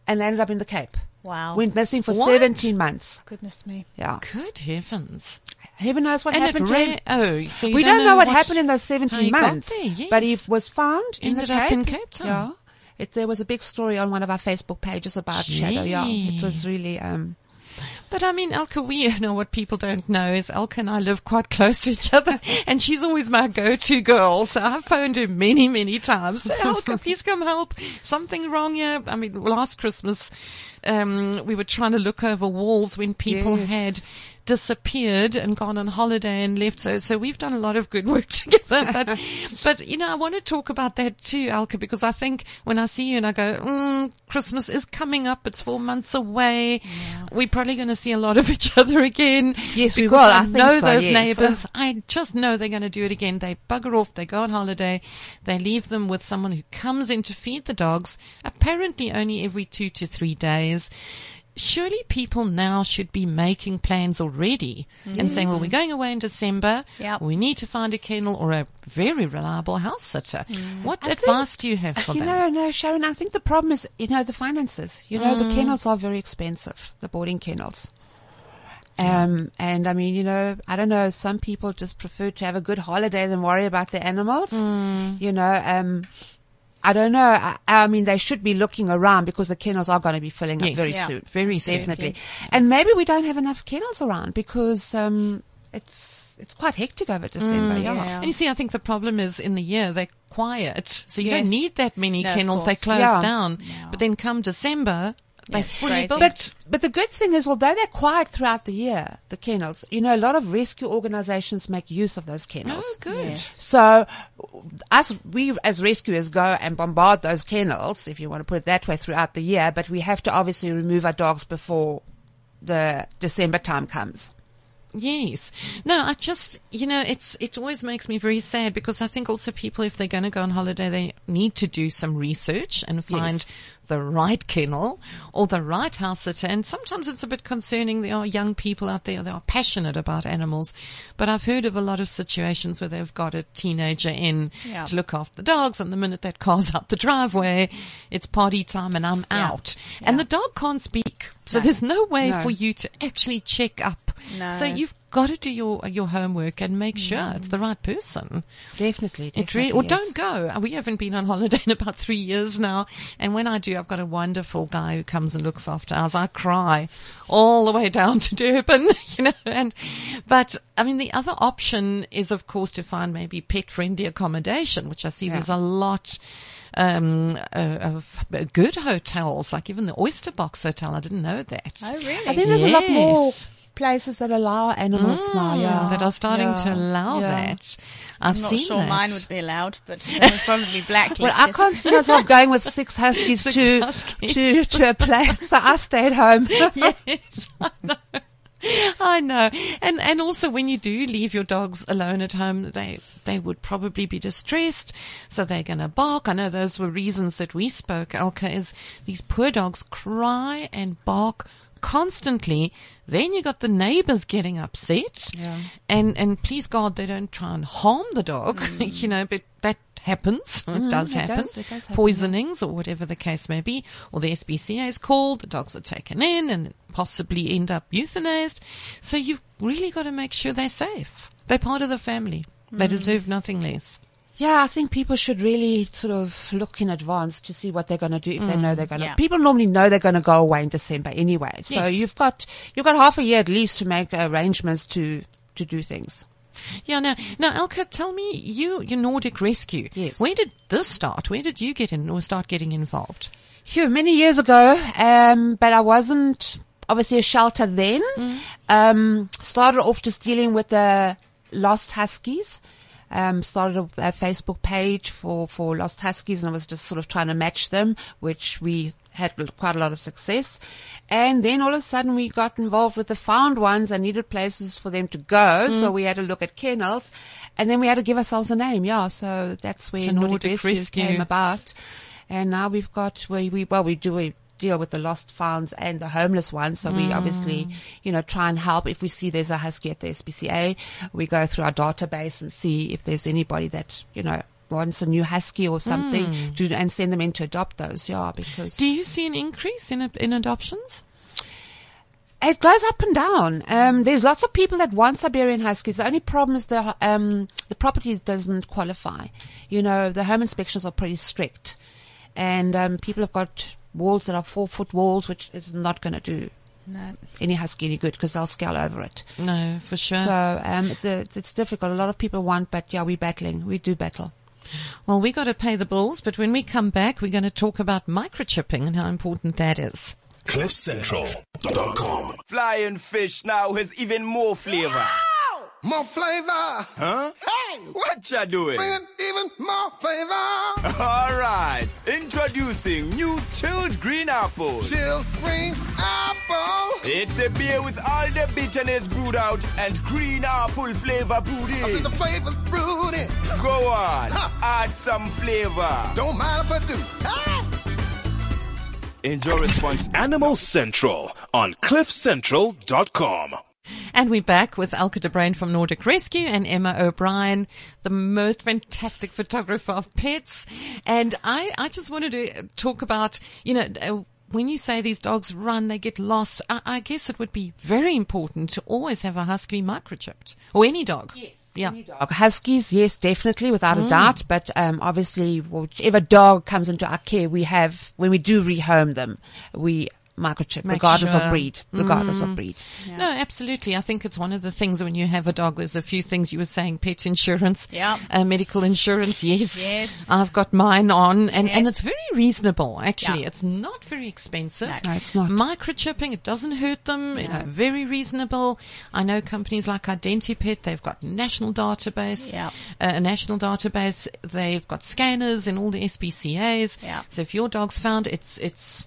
and ended up in the Cape. Wow. Went missing for What? 17 months. Goodness me. Yeah. Good heavens. Heaven knows what And happened to him. oh, so you We don't don't know what what- happened in those 17 months. there, But he was found in the Ended up Cape. in Cape Town. Yeah. It, there was a big story on one of our Facebook pages about Shadow. Yeah. It was really, um, But I mean, Elka, we you know what people don't know is Elka and I live quite close to each other, and she's always my go-to girl. So I've phoned her many, many times. Say, Elka, please come help. Something wrong here. I mean, last Christmas, um, we were trying to look over walls when people Yes. had disappeared and gone on holiday and left. So, so we've done a lot of good work together. But, but you know, I want to talk about that too, Alka, because I think when I see you and I go, mm, Christmas is coming up. It's four months away. We're probably going to see a lot of each other again. Yes, we because will. I, I know so, those yes. neighbors. I just know they're going to do it again. They bugger off. They go on holiday. They leave them with someone who comes in to feed the dogs, apparently only every two to three days. Surely people now should be making plans already and saying, well, we're going away in December. Yep. We need to find a kennel or a very reliable house sitter. What I think- advice do you have for You them? know, no, Sharon, I think the problem is, you know, the finances. You know, the kennels are very expensive, the boarding kennels. Um, and I mean, you know, I don't know, some people just prefer to have a good holiday than worry about their animals. You know, um, I don't know. I, I mean, they should be looking around because the kennels are going to be filling up very Yeah. soon. Very soon. Definitely. And maybe we don't have enough kennels around because, um, it's, it's quite hectic over December. yeah. yeah. And you see, I think the problem is in the year they're quiet, so you don't need that many No, kennels. They close Yeah. down, but then come December, they it's fully crazy. But but the good thing is, although they're quiet throughout the year, the kennels, you know, a lot of rescue organizations make use of those kennels. oh, good. So, us, we as rescuers go and bombard those kennels, if you want to put it that way, throughout the year, but we have to obviously remove our dogs before the December time comes. Yes. No, I just, you know, it's, it always makes me very sad because I think also people, if they're going to go on holiday, they need to do some research and find Yes. The right kennel or the right house sitter. And sometimes it's a bit concerning. There are young people out there that are passionate about animals, but I've heard of a lot of situations where they've got a teenager in Yeah. to look after the dogs and the minute that car's out the driveway, it's party time and I'm out. And the dog can't speak. So there's no way No. for you to actually check up. No. So you've got to do your your homework and make sure it's the right person. Definitely, definitely. really, or yes. don't go. We haven't been on holiday in about three years now, and when I do, I've got a wonderful guy who comes and looks after us. I cry all the way down to Durban, you know. And but I mean, the other option is, of course, to find maybe pet-friendly accommodation, which I see Yeah. there's a lot. Um, uh, of good hotels, like even the Oyster Box Hotel. I didn't know that. Oh, really? I think there's a lot more Yes. Places that allow animals now, Mm, yeah. that are starting to allow yeah. that. I've I'm not seen sure that. mine would be allowed, but probably blacklisted. Well, I can't see myself going with six huskies Six to, huskies. to to a place, so I stay at home. yes, I know. I know. And and also when you do leave your dogs alone at home, they they would probably be distressed, so they're gonna bark. I know those were reasons that we spoke, Elke, is these poor dogs cry and bark constantly. Then you got the neighbors getting upset. Yeah. And and please God they don't try and harm the dog. Mm. you know, but that happens. it mm, does it happen. does, it does happen, Poisonings or whatever the case may be. Or the SPCA is called, the dogs are taken in and possibly end up euthanized. So you've really got to make sure they're safe. They're part of the family. They mm. deserve nothing less. Yeah, I think people should really sort of look in advance to see what they're going to do if they know they're going to. yeah. People normally know they're going to go away in December anyway, so Yes. you've got you've got half a year at least to make arrangements to to do things. Yeah, now, now, Elke, tell me, you, your Nordic Rescue. Yes. Where did this start? Where did you get in or start getting involved? Phew, many years ago, um, but I wasn't obviously a shelter then. Um, started off just dealing with the lost huskies. Um, started a, a Facebook page for, for lost huskies and I was just sort of trying to match them, which we had quite a lot of success. And then all of a sudden we got involved with the found ones and needed places for them to go. So we had to look at kennels and then we had to give ourselves a name. Yeah. So that's where The Nordic, Nordic Rescue, came about. And now we've got where we, well, we do, we deal with the lost founds and the homeless ones. So we obviously, you know, try and help. If we see there's a husky at the SPCA, we go through our database and see if there's anybody that, you know, wants a new husky or something to, and send them in to adopt those. Yeah, because Do you see an increase in, in adoptions? it goes up and down. Um, there's lots of people that want Siberian Huskies. The only problem is the um, the property doesn't qualify. You know, the home inspections are pretty strict, and um, people have got walls that are four foot walls, which is not going to do No. any husky any good because they'll scale over it. No, for sure. So um, it's, it's difficult. A lot of people want, but yeah, we're battling. We do battle. well, we got to pay the bills, but when we come back, we're going to talk about microchipping and how important that is. CliffCentral.com. Flying fish now has even more flavor. More flavor. Huh? Hey, What you doing? bring even more flavor. All right. Introducing new chilled green apple. Chilled green apple. It's a beer with all the bitterness brewed out and green apple flavor brewed I see in. the flavors brooding. Go on. Huh. Add some flavor. Don't mind if I do. Hey. Enjoy response. Animal Central on CliffCentral.com. And we're back with Elke de Bruin from Nordic Rescue and Emma O'Brien, the most fantastic photographer of pets. And I, I just wanted to talk about, you know, uh, when you say these dogs run, they get lost, I, I guess it would be very important to always have a husky microchipped or any dog. Yes. Yeah. Dog. Huskies, yes, definitely, without a doubt. But um, obviously, whichever dog comes into our care, we have when we do rehome them, we microchip, Make regardless sure. of breed, regardless of breed. No, absolutely. I think it's one of the things when you have a dog, there's a few things you were saying, pet insurance, Yeah. uh, medical insurance. Yes. Yes. I've got mine on and, and it's very reasonable. Actually, Yeah. it's not very expensive. No, it's not. Microchipping, it doesn't hurt them. It's very reasonable. I know companies like Identipet, they've got national database, Yeah. uh, a national database. They've got scanners in all the SPCAs. Yeah. So if your dog's found, it's, it's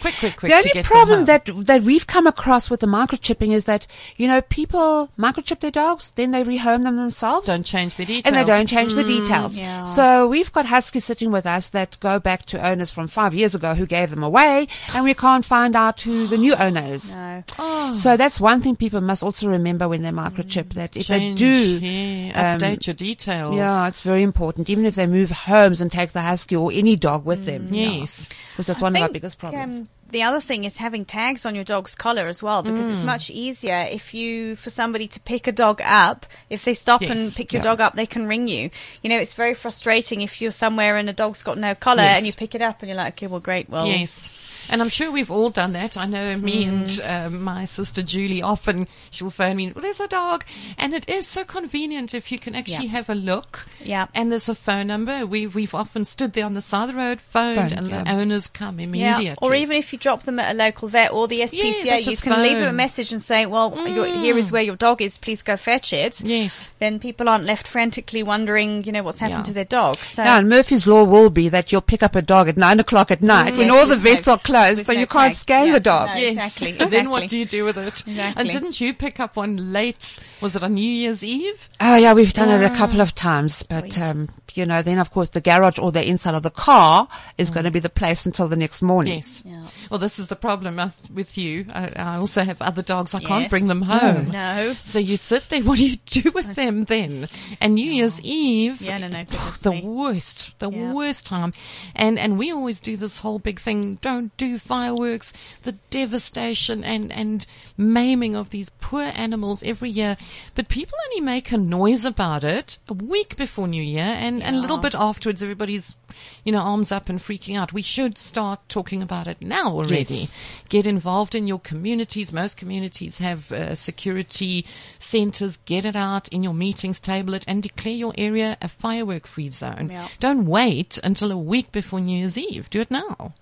quick, quick, quick The to only get problem that that we've come across with the microchipping is that you know people microchip their dogs, then they rehome them themselves, don't change the details. and they don't change the details. yeah. So we've got huskies sitting with us that go back to owners from five years ago who gave them away, and we can't find out who the new owner is. No. So that's one thing people must also remember when they microchip that if Change, they do, yeah, um, update your details. yeah, it's very important. Even if they move homes and take the husky or any dog with them. Yes. Because that's I one of our biggest problems. Um, the other thing is having tags on your dog's collar as well, because Mm. it's much easier if you, for somebody to pick a dog up, if they stop Yes. and pick your Yeah. dog up, they can ring you. You know, it's very frustrating if you're somewhere and a dog's got no collar Yes. and you pick it up and you're like, okay, well, great, well, Yes. And I'm sure we've all done that. I know me Mm. and uh, my sister Julie often she'll phone me. Well, there's a dog, and it is so convenient if you can actually Yeah. have a look. Yeah. And there's a phone number. We we've often stood there on the side of the road, phoned, Phoned, and yeah. the owners come immediately. Yeah, or even if you drop them at a local vet or the SPCA, they you just can leave them a message and say, "Well, your, here is mm. where your dog is. Please go fetch it." yes. Then people aren't left frantically wondering, you know, what's happened Yeah. to their dog. So Yeah, and Murphy's Law will be that you'll pick up a dog at nine o'clock at mm, night when all the With no- vets are closed, so no you can't tag. scan Yeah, the dog. no. Yes. Exactly, And then what do you do with it? Exactly. And didn't you pick up one late? Was it on New Year's Eve? Oh yeah, we've done it a ah. couple of times, but um, you know, then of course the garage or the inside of the car is mm. going to be the place until the next morning. Yes. Yeah. Well, this is the problem with you. I, I also have other dogs. I can't bring them home. No. So you sit there. What do you do with them then? And New Year's Eve. Yeah, no, no, goodness The me. worst, the Yeah. worst time. And, and we always do this whole big thing. Don't do fireworks. The devastation and, and maiming of these poor animals every year. But people only make a noise about it a week before New Year and, and a little bit afterwards everybody's, you know, arms up and freaking out. We should start talking about it now already. Yes. Get involved in your communities. Most communities have uh, security centers. Get it out in your meetings, table it and declare your area a firework free zone. Yeah. Don't wait until a week before New Year's Eve. Do it now.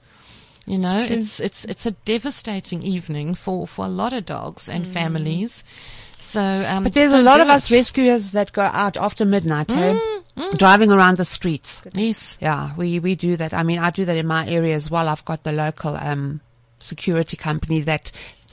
You know, it's, it's, it's a devastating evening for, for a lot of dogs and families. So, um, But there's a lot do of us rescuers that go out after midnight, eh? driving around the streets. Yes. Yeah, we, we do that. I mean, I do that in my area as well. I've got the local, um, security company that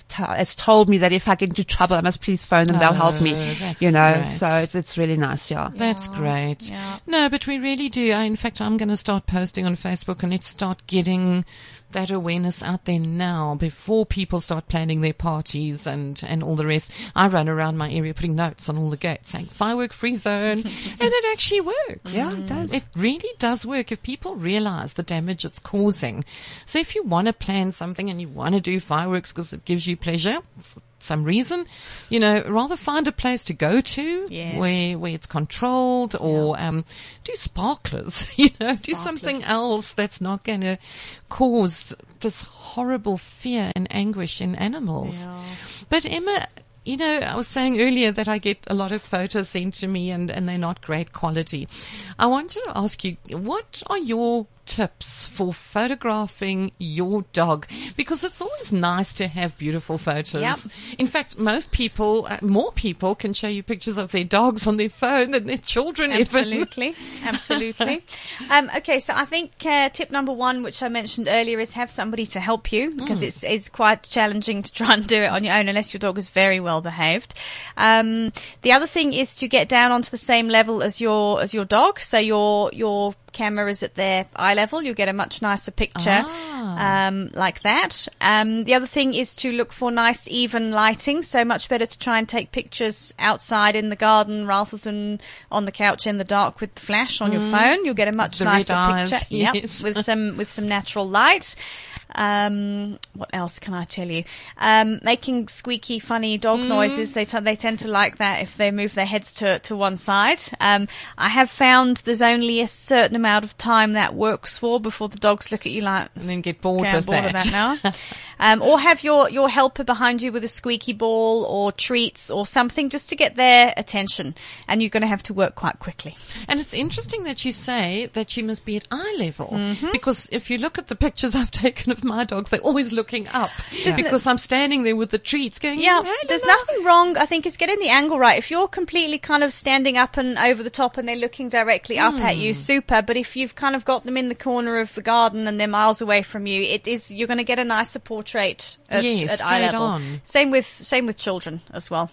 t- has told me that if I get into trouble, I must please phone them. They'll help me. Oh, You know, great. so it's, it's really nice. Yeah. That's great. yeah. No, but we really do. I, in fact, I'm going to start posting on Facebook and let's start getting that awareness out there now before people start planning their parties and, and all the rest. I run around my area putting notes on all the gates saying firework free zone and it actually works. Yeah, it does. It really does work if people realize the damage it's causing. So if you want to plan something and you want to do fireworks because it gives you pleasure, for some reason, you know, rather find a place to go to Yes. where where it's controlled or um, do sparklers, you know, do something else that's not going to cause this horrible fear and anguish in animals. But Emma, you know, I was saying earlier that I get a lot of photos sent to me and, and they're not great quality. I wanted to ask you, what are your tips for photographing your dog? Because it's always nice to have beautiful photos. Yep. In fact, most people, uh, more people can show you pictures of their dogs on their phone than their children even. Absolutely, absolutely. Um, okay, so I think uh, tip number one, which I mentioned earlier, is have somebody to help you because it's, it's quite challenging to try and do it on your own unless your dog is very well behaved. Um, the other thing is to get down onto the same level as your as your dog, so your your camera is at their eye level. You'll get a much nicer picture um, like that. Um, the other thing is to look for nice even lighting. So much better to try and take pictures outside in the garden rather than on the couch in the dark with the flash on your phone. You'll get a much The nicer picture. yes. Yep, with some with some natural light. Um, what else can I tell you? Um, making squeaky, funny dog Mm. noises. They t- they tend to like that if they move their heads to to one side. Um, I have found there's only a certain amount of time that works for before the dogs look at you like. and then get bored Okay, with bored that. of that now. um, or have your, your helper behind you with a squeaky ball or treats or something just to get their attention. And you're going to have to work quite quickly. And it's interesting that you say that you must be at eye level Mm-hmm. because if you look at the pictures I've taken of my dogs, they're always looking up because I'm standing there with the treats going. Yeah, "Hey, there's Lila." nothing wrong. I think it's getting the angle right. If you're completely kind of standing up and over the top and they're looking directly up at Hmm. you, super. But if you've kind of got them in the corner of the garden and they're miles away from you, it is you're going to get a nicer portrait at, Yes, at eye level. on. Same with same with children as well.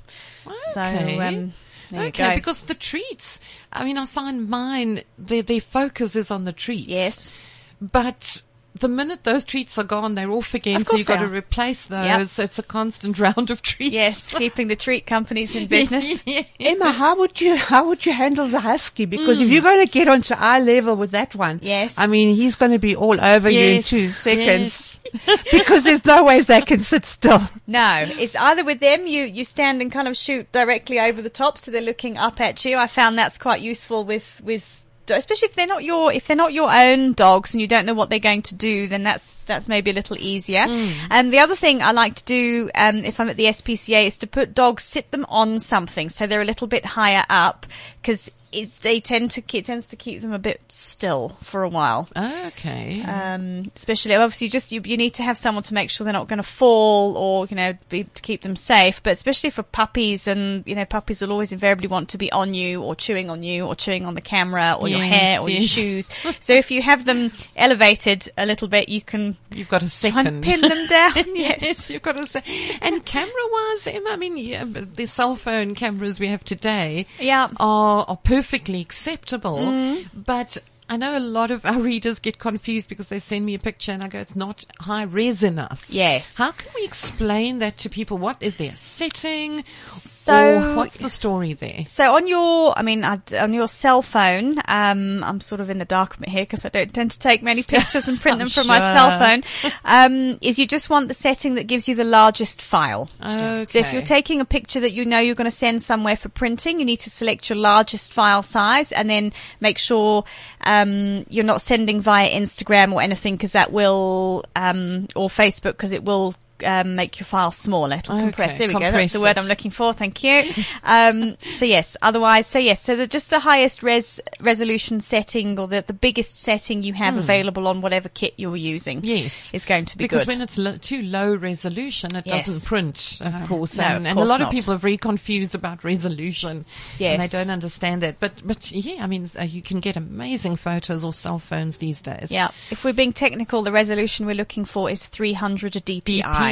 So Okay. um, okay, go. because the treats, I mean, I find mine, their, their focus is on the treats. Yes. But the minute those treats are gone, they're off again. Of So you've got they to replace those. Yep. So it's a constant round of treats. Yes, keeping the treat companies in business. Emma, how would you how would you handle the husky? Because if hmm. you're going to get onto eye level with that one, Yes. I mean he's going to be all over you in two seconds because there's no ways they can sit still. No, it's either with them you you stand and kind of shoot directly over the top, so they're looking up at you. I found that's quite useful with with especially if they're not your if they're not your own dogs and you don't know what they're going to do, then that's that's maybe a little easier. And the other thing I like to do um, if I'm at the SPCA is to put dogs sit them on something so they're a little bit higher up because it's they tend to it tends to keep them a bit still for a while. Okay. Um, especially obviously just you, you need to have someone to make sure they're not going to fall or, you know, be, to keep them safe. But especially for puppies and, you know, puppies will always invariably want to be on you or chewing on you or chewing on the camera or your hair or your shoes. so if you have them elevated a little bit, you can You've got a second. pin them down. yes. yes, you've got to say. And camera-wise, Emma, I mean, yeah, the cell phone cameras we have today Yeah. Are, are perfectly acceptable. Mm. But I know a lot of our readers get confused because they send me a picture and I go, it's not high res enough. Yes. How can we explain that to people? What is there a setting? So- what's the story there? So on your, I mean, on your cell phone, um, I'm sort of in the dark here because I don't tend to take many pictures and print them from my cell phone. Um, is you just want the setting that gives you the largest file. Okay. So if you're taking a picture that you know you're going to send somewhere for printing, you need to select your largest file size and then make sure um, you're not sending via Instagram or anything because that will, um, or Facebook because it will. Um, make your file smaller. It'll Okay, compress. There we go. That's compress the word. I'm looking for. Thank you. Um, so yes. Otherwise, so yes. So the, just the highest res resolution setting or the, the biggest setting you have available on whatever kit you're using. Yes. is going to be because good. when it's lo- too low resolution, it Yes. doesn't print, of course. no, and, of and a lot not. of people are very confused about resolution. Yes. And they don't understand that. But, but yeah, I mean, uh, you can get amazing photos or cell phones these days. Yeah. If we're being technical, the resolution we're looking for is 300 DPI. DPI,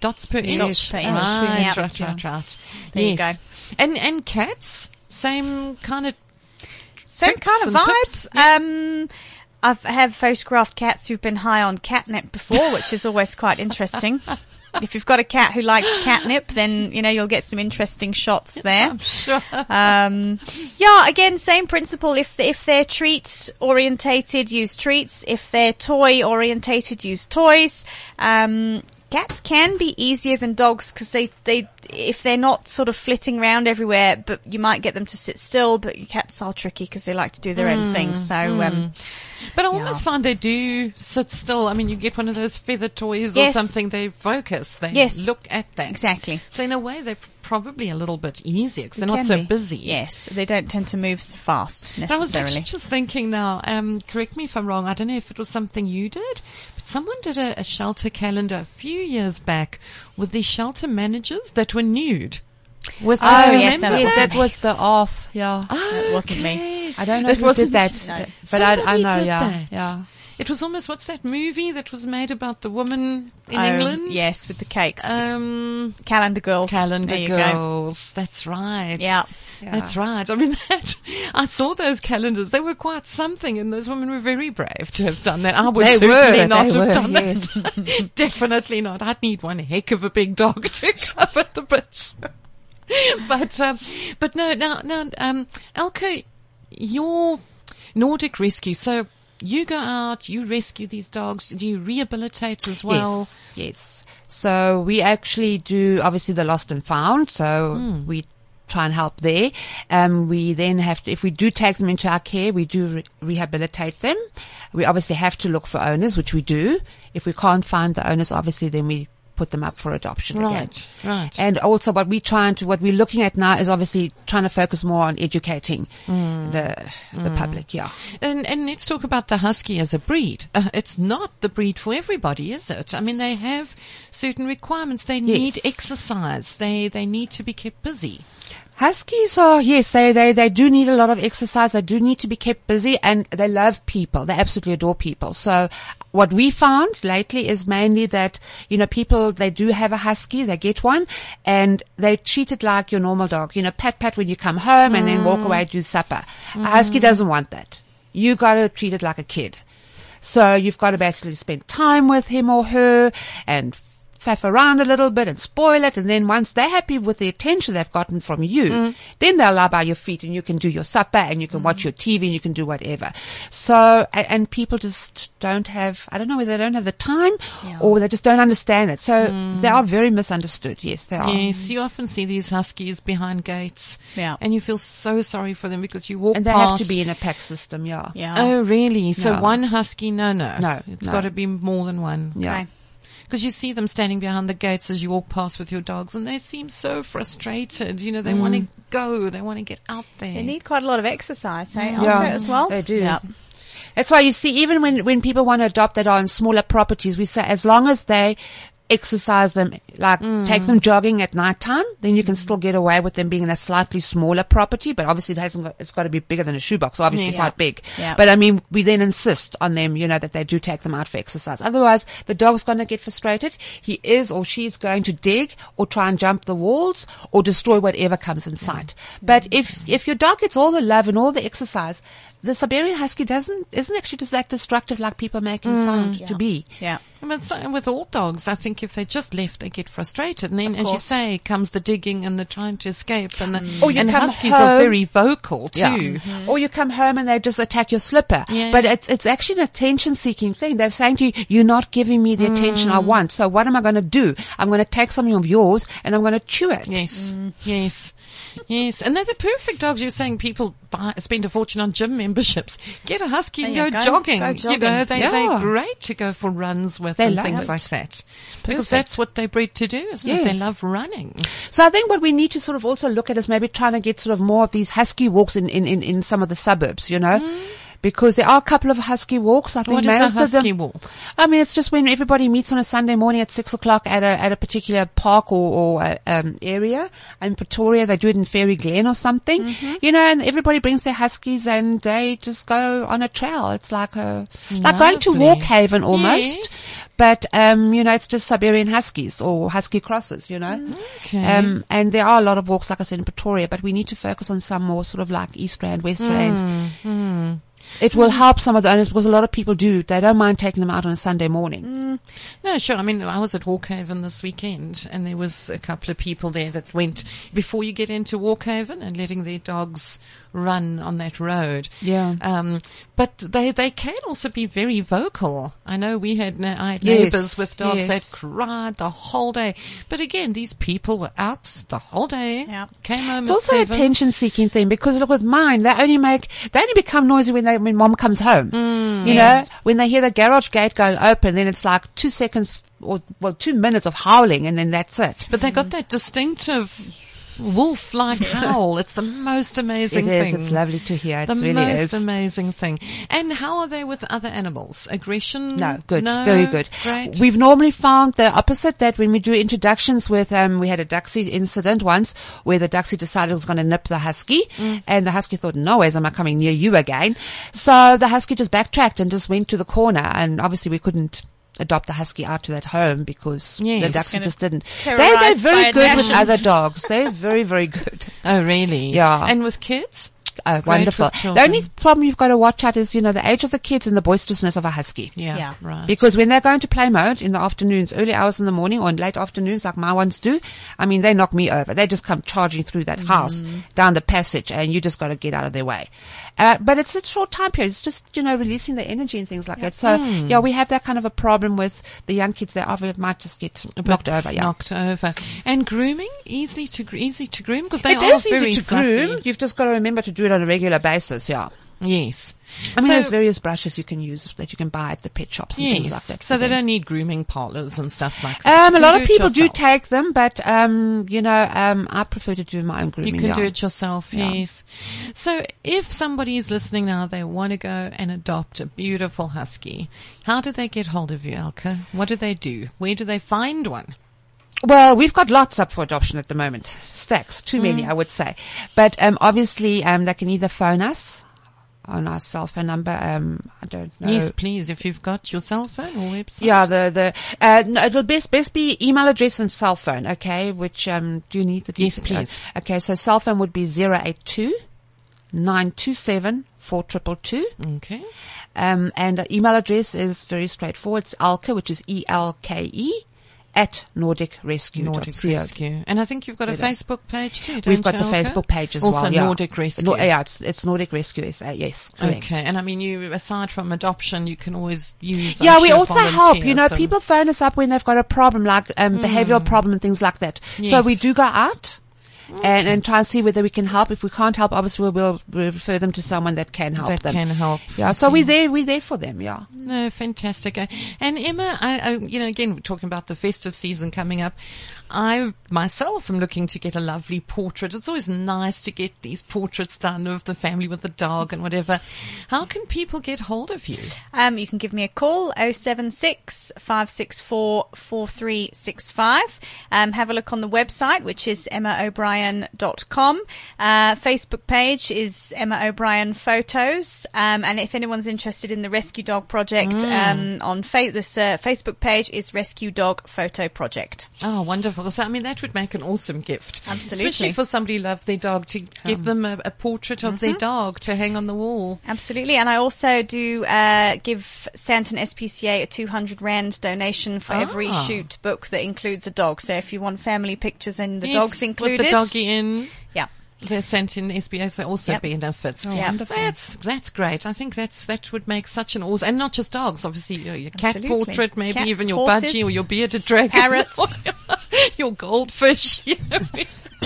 dots per inch. Dots per inch, Right, yeah. right, right, right. There you go. And, and cats, same kind of Same kind of vibes. Um, I've have photographed cats who've been high on catnip before, which is always quite interesting. if you've got a cat who likes catnip, then you know you'll get some interesting shots there. Sure. Um, yeah, again, same principle. If if they're treat orientated, use treats. If they're toy orientated, use toys. Um, cats can be easier than dogs because they they if they're not sort of flitting around everywhere, but you might get them to sit still. But cats are tricky because they like to do their own thing. So um, But I almost find they do sit still. I mean, you get one of those feather toys or something, they focus, they Yes. look at that. Exactly. So in a way, they're probably a little bit easier because they're not so be. busy. Yes, they don't tend to move so fast But I was necessarily. actually just thinking now, um, correct me if I'm wrong, I don't know if it was something you did, someone did a, a shelter calendar a few years back with the shelter managers that were nude. With Oh, do yes, that yes, that was the off. Yeah. That wasn't me. I don't know It who wasn't- did that, No. but I, I know. Yeah. that. Yeah. It was almost what's that movie that was made about the woman in Oh, England? Yes, with the cakes. Um, Calendar girls. Calendar go. Girls. That's right. Yeah. That's right. I mean, that, I saw those calendars. They were quite something, and those women were very brave to have done that. I would They certainly were, not have were, done yes. that. Definitely not. I'd need one heck of a big dog to cover the bits. but, um, but no, now, now, um, Elke, your Nordic rescue. So you go out, you rescue these dogs. Do you rehabilitate as well? Yes, yes. So we actually do obviously the lost and found. So we try and help there. Um, we then have to, if we do take them into our care, we do re- rehabilitate them. We obviously have to look for owners, which we do. If we can't find the owners, obviously then we put them up for adoption again. Right, right. And also what we're trying to, what we're looking at now is obviously trying to focus more on educating the, the public. Yeah. And, and let's talk about the husky as a breed. Uh, it's not the breed for everybody, is it? I mean, they have certain requirements. They need Yes. exercise. They they need to be kept busy. Huskies are, yes, they, they, they do need a lot of exercise. They do need to be kept busy and they love people. They absolutely adore people. So what we found lately is mainly that, you know, people, they do have a husky, they get one and they treat it like your normal dog. You know, pat pat when you come home and then walk mm. away, do supper. A mm-hmm. husky doesn't want that. You gotta treat it like a kid. So you've got to basically spend time with him or her and faff around a little bit and spoil it. And then once they're happy with the attention they've gotten from you, mm. then they'll lie by your feet and you can do your supper and you can mm. watch your TV and you can do whatever. So, a- and people just don't have, I don't know whether they don't have the time or they just don't understand it. So mm. they are very misunderstood. Yes, they are. Yes, you often see these huskies behind gates. Yeah. And you feel so sorry for them because you walk And they past. have to be in a pack system. Yeah. Yeah. Oh, really? So No. one husky? No, no. No, It's no. got to be more than one. Yeah. Okay. Because you see them standing behind the gates as you walk past with your dogs and they seem so frustrated. You know, they want to mm. go. They want to get out there. They need quite a lot of exercise, hey, mm. Yeah, as well. they do. Yeah. That's why you see, even when, when people want to adopt that on smaller properties, we say as long as they exercise them, like mm. take them jogging at night time, then you can mm. still get away with them being in a slightly smaller property, but obviously it hasn't got, it's got to be bigger than a shoebox, obviously Yes. quite big. Yeah. But I mean, we then insist on them, you know, that they do take them out for exercise. Otherwise, the dog's going to get frustrated. He is or she is going to dig or try and jump the walls or destroy whatever comes in mm. sight. But if, if your dog gets all the love and all the exercise, the Siberian Husky doesn't, isn't actually just that destructive like people make it sound to be. Yeah. But so, with all dogs, I think if they're just left, they get frustrated. And then, as you say, comes the digging and the trying to escape. And, the, Or you and come huskies are very vocal too. Yeah. Or you come home and they just attack your slipper. Yeah. But it's, it's actually an attention seeking thing. They're saying to you, you're not giving me the attention I mm. want. So what am I going to do? I'm going to take something of yours and I'm going to chew it. Yes, mm. yes, yes. And they're the perfect dogs. You're saying people buy, spend a fortune on gym memberships. Get a husky and There go, go. jogging. Go You know, they, Yeah. they're great to go for runs with They and love things it. like that. Because that's what they're bred to do, isn't it? They love running. So I think what we need to sort of also look at is maybe trying to get sort of more of these husky walks in, in, in, in some of the suburbs, you know? Because there are a couple of husky walks. I think What is a most of husky them, walk? I mean, it's just when everybody meets on a Sunday morning at six o'clock at a at a particular park or, or uh, um, area. In Pretoria, they do it in Faerie Glen or something. Mm-hmm. You know, and everybody brings their huskies and they just go on a trail. It's like a like going to Lovely. Walkhaven almost. Yes. But um, you know, it's just Siberian huskies or husky crosses. You know, Okay. um, and there are a lot of walks, like I said, in Pretoria. But we need to focus on some more sort of like East Rand, West Rand. It will help some of the owners because a lot of people do. They don't mind taking them out on a Sunday morning. No, sure. I mean, I was at Walkhaven this weekend and there was a couple of people there that went before you get into Walkhaven and letting their dogs run on that road. Yeah. Um, but they, they can also be very vocal. I know we had, I had Yes, neighbors with dogs yes. that cried the whole day. But again, these people were out the whole day. Yeah. Came home It's also a seven. attention seeking thing because look with mine, they only make, they only become noisy when they, when mom comes home. You Yes. know, when they hear the garage gate going open, then it's like two seconds or, well, two minutes of howling and then that's it. But they got that distinctive wolf-like howl. It's the most amazing It is. thing. It's lovely to hear. It the really most is. amazing thing. And how are they with other animals? Aggression? No, good, No? very good. Great. We've normally found the opposite that when we do introductions with, um, we had a Duxie incident once where the Duxie decided it was going to nip the Husky Mm. and the Husky thought, no ways am I coming near you again. So the Husky just backtracked and just went to the corner and obviously we couldn't adopt the Husky out to that home because Yes. the Duxie just didn't. They, they're very good with other dogs. They're very, very good. oh, really? Yeah. And with kids? Oh, Great wonderful. The only problem you've got to watch out is, you know, the age of the kids and the boisterousness of a Husky. Yeah. Yeah. Right. Because when they're going to play mode in the afternoons, early hours in the morning or in late afternoons like my ones do, I mean, they knock me over. They just come charging through that mm-hmm. house down the passage and you just got to get out of their way. Uh, but it's a short time period. It's just, you know, releasing the energy and things like that. So mm. yeah, we have that kind of a problem with the young kids. They often might just get knocked over. Yeah. Knocked over. And grooming? Easily to, easy to groom? Because they It are is very easy to fluffy. groom. You've just got to remember to do it on a regular basis. Yeah. Yes. I mean, So- there's various brushes you can use that you can buy at the pet shops and things like that. So they them. don't need grooming parlors and stuff like that. Um, a lot of people do take them, but um, you know, um, I prefer to do my own grooming. You can yeah. do it yourself, Yeah. yes. So if somebody is listening now, they want to go and adopt a beautiful husky, how do they get hold of you, Elke? What do they do? Where do they find one? Well, we've got lots up for adoption at the moment. Stacks, too many, Mm. I would say. But um, obviously, um, they can either phone us on our cell phone number. Um, I don't know. Yes, please, if you've got your cell phone or website. Yeah, the the uh, no, it'll best best be email address and cell phone. Okay, which um, do you need the Yes, please. Okay, so cell phone would be zero eight two nine two seven four triple two. Okay. Um, and the email address is very straightforward. It's Elke, which is E L K E, at Nordic Rescue. Nordic Rescue. And I think you've got a Facebook page too, don't We've got the Elke? Facebook page as also well. Yeah. Nordic Rescue. No, yeah, it's, it's Nordic Rescue. SA, yes, correct. Okay, and I mean, you aside from adoption, you can always use. Yeah, we also help. You know, people phone us up when they've got a problem, like um, behavioural problem and things like that. So we do go out and, and try and see whether we can help. If we can't help, obviously we'll, we'll, refer them to someone that can help that them. can help. Yeah, so we're there. We're there for them. Yeah. No, fantastic. Uh, And Emma, I, I, you know, again, we're talking about the festive season coming up. I myself am looking to get a lovely portrait. It's always nice to get these portraits done of the family with the dog and whatever. How can people get hold of you? Um, you can give me a call, 076 564 4365. Um, have a look on the website, which is emmaobrien.com. Uh, Facebook page is Emma O'Brien Photos. Um, and if anyone's interested in the Rescue Dog Project, um, on fa- this uh, Facebook page is Rescue Dog Photo Project. Oh, wonderful. So, I mean, that would make an awesome gift. Absolutely. Especially for somebody who loves their dog to give them a, a portrait of their dog to hang on the wall. Absolutely, and I also do uh, give Sandton SPCA a 200 rand donation for every Ah. shoot book that includes a dog. So if you want family pictures and the Yes, dog's included, With the doggy in. yeah, They're sent in SBS. They also Yep. benefits. Yeah. That's that's great. I think that's that would make such an awesome, and not just dogs. Obviously, your, your cat Absolutely. portrait, maybe Cats, even your horses, budgie or your bearded dragon, parrots. your goldfish. you know.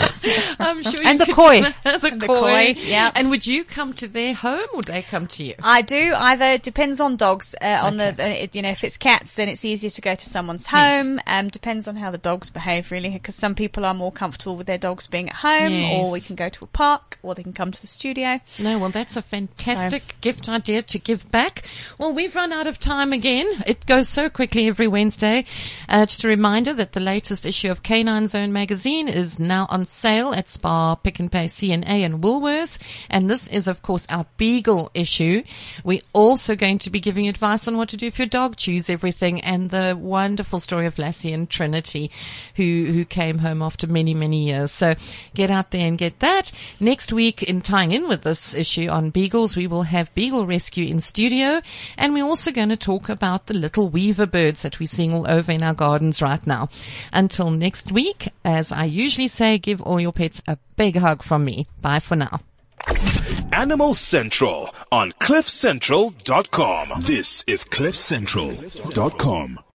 I'm sure. And the koi. the, The koi. yeah. And would you come to their home, or they come to you? I do. Either depends on dogs. Uh, on the, uh, you know, if it's cats, then it's easier to go to someone's Yes. home. Um, depends on how the dogs behave, really, because some people are more comfortable with their dogs being at home, Yes. or we can go to a park, or they can come to the studio. No, well, that's a fantastic gift idea to give back. Well, we've run out of time again. It goes so quickly every Wednesday. Uh, just a reminder that the latest issue of Canine Zone magazine is now on sale at Spar, Pick n Pay, CNA and Woolworths. And this is, of course, our Beagle issue. We're also going to be giving advice on what to do if your dog chews everything and the wonderful story of Lassie and Trinity who, who came home after many, many years. So get out there and get that. Next week, in tying in with this issue on beagles, we will have Beagle Rescue in studio. And we're also going to talk about the little weaver birds that we're seeing all over in our gardens right now. Until next week, as I usually say, give all your pets a big hug from me. Bye for now. Animal Central on CliffCentral.com. This is CliffCentral.com.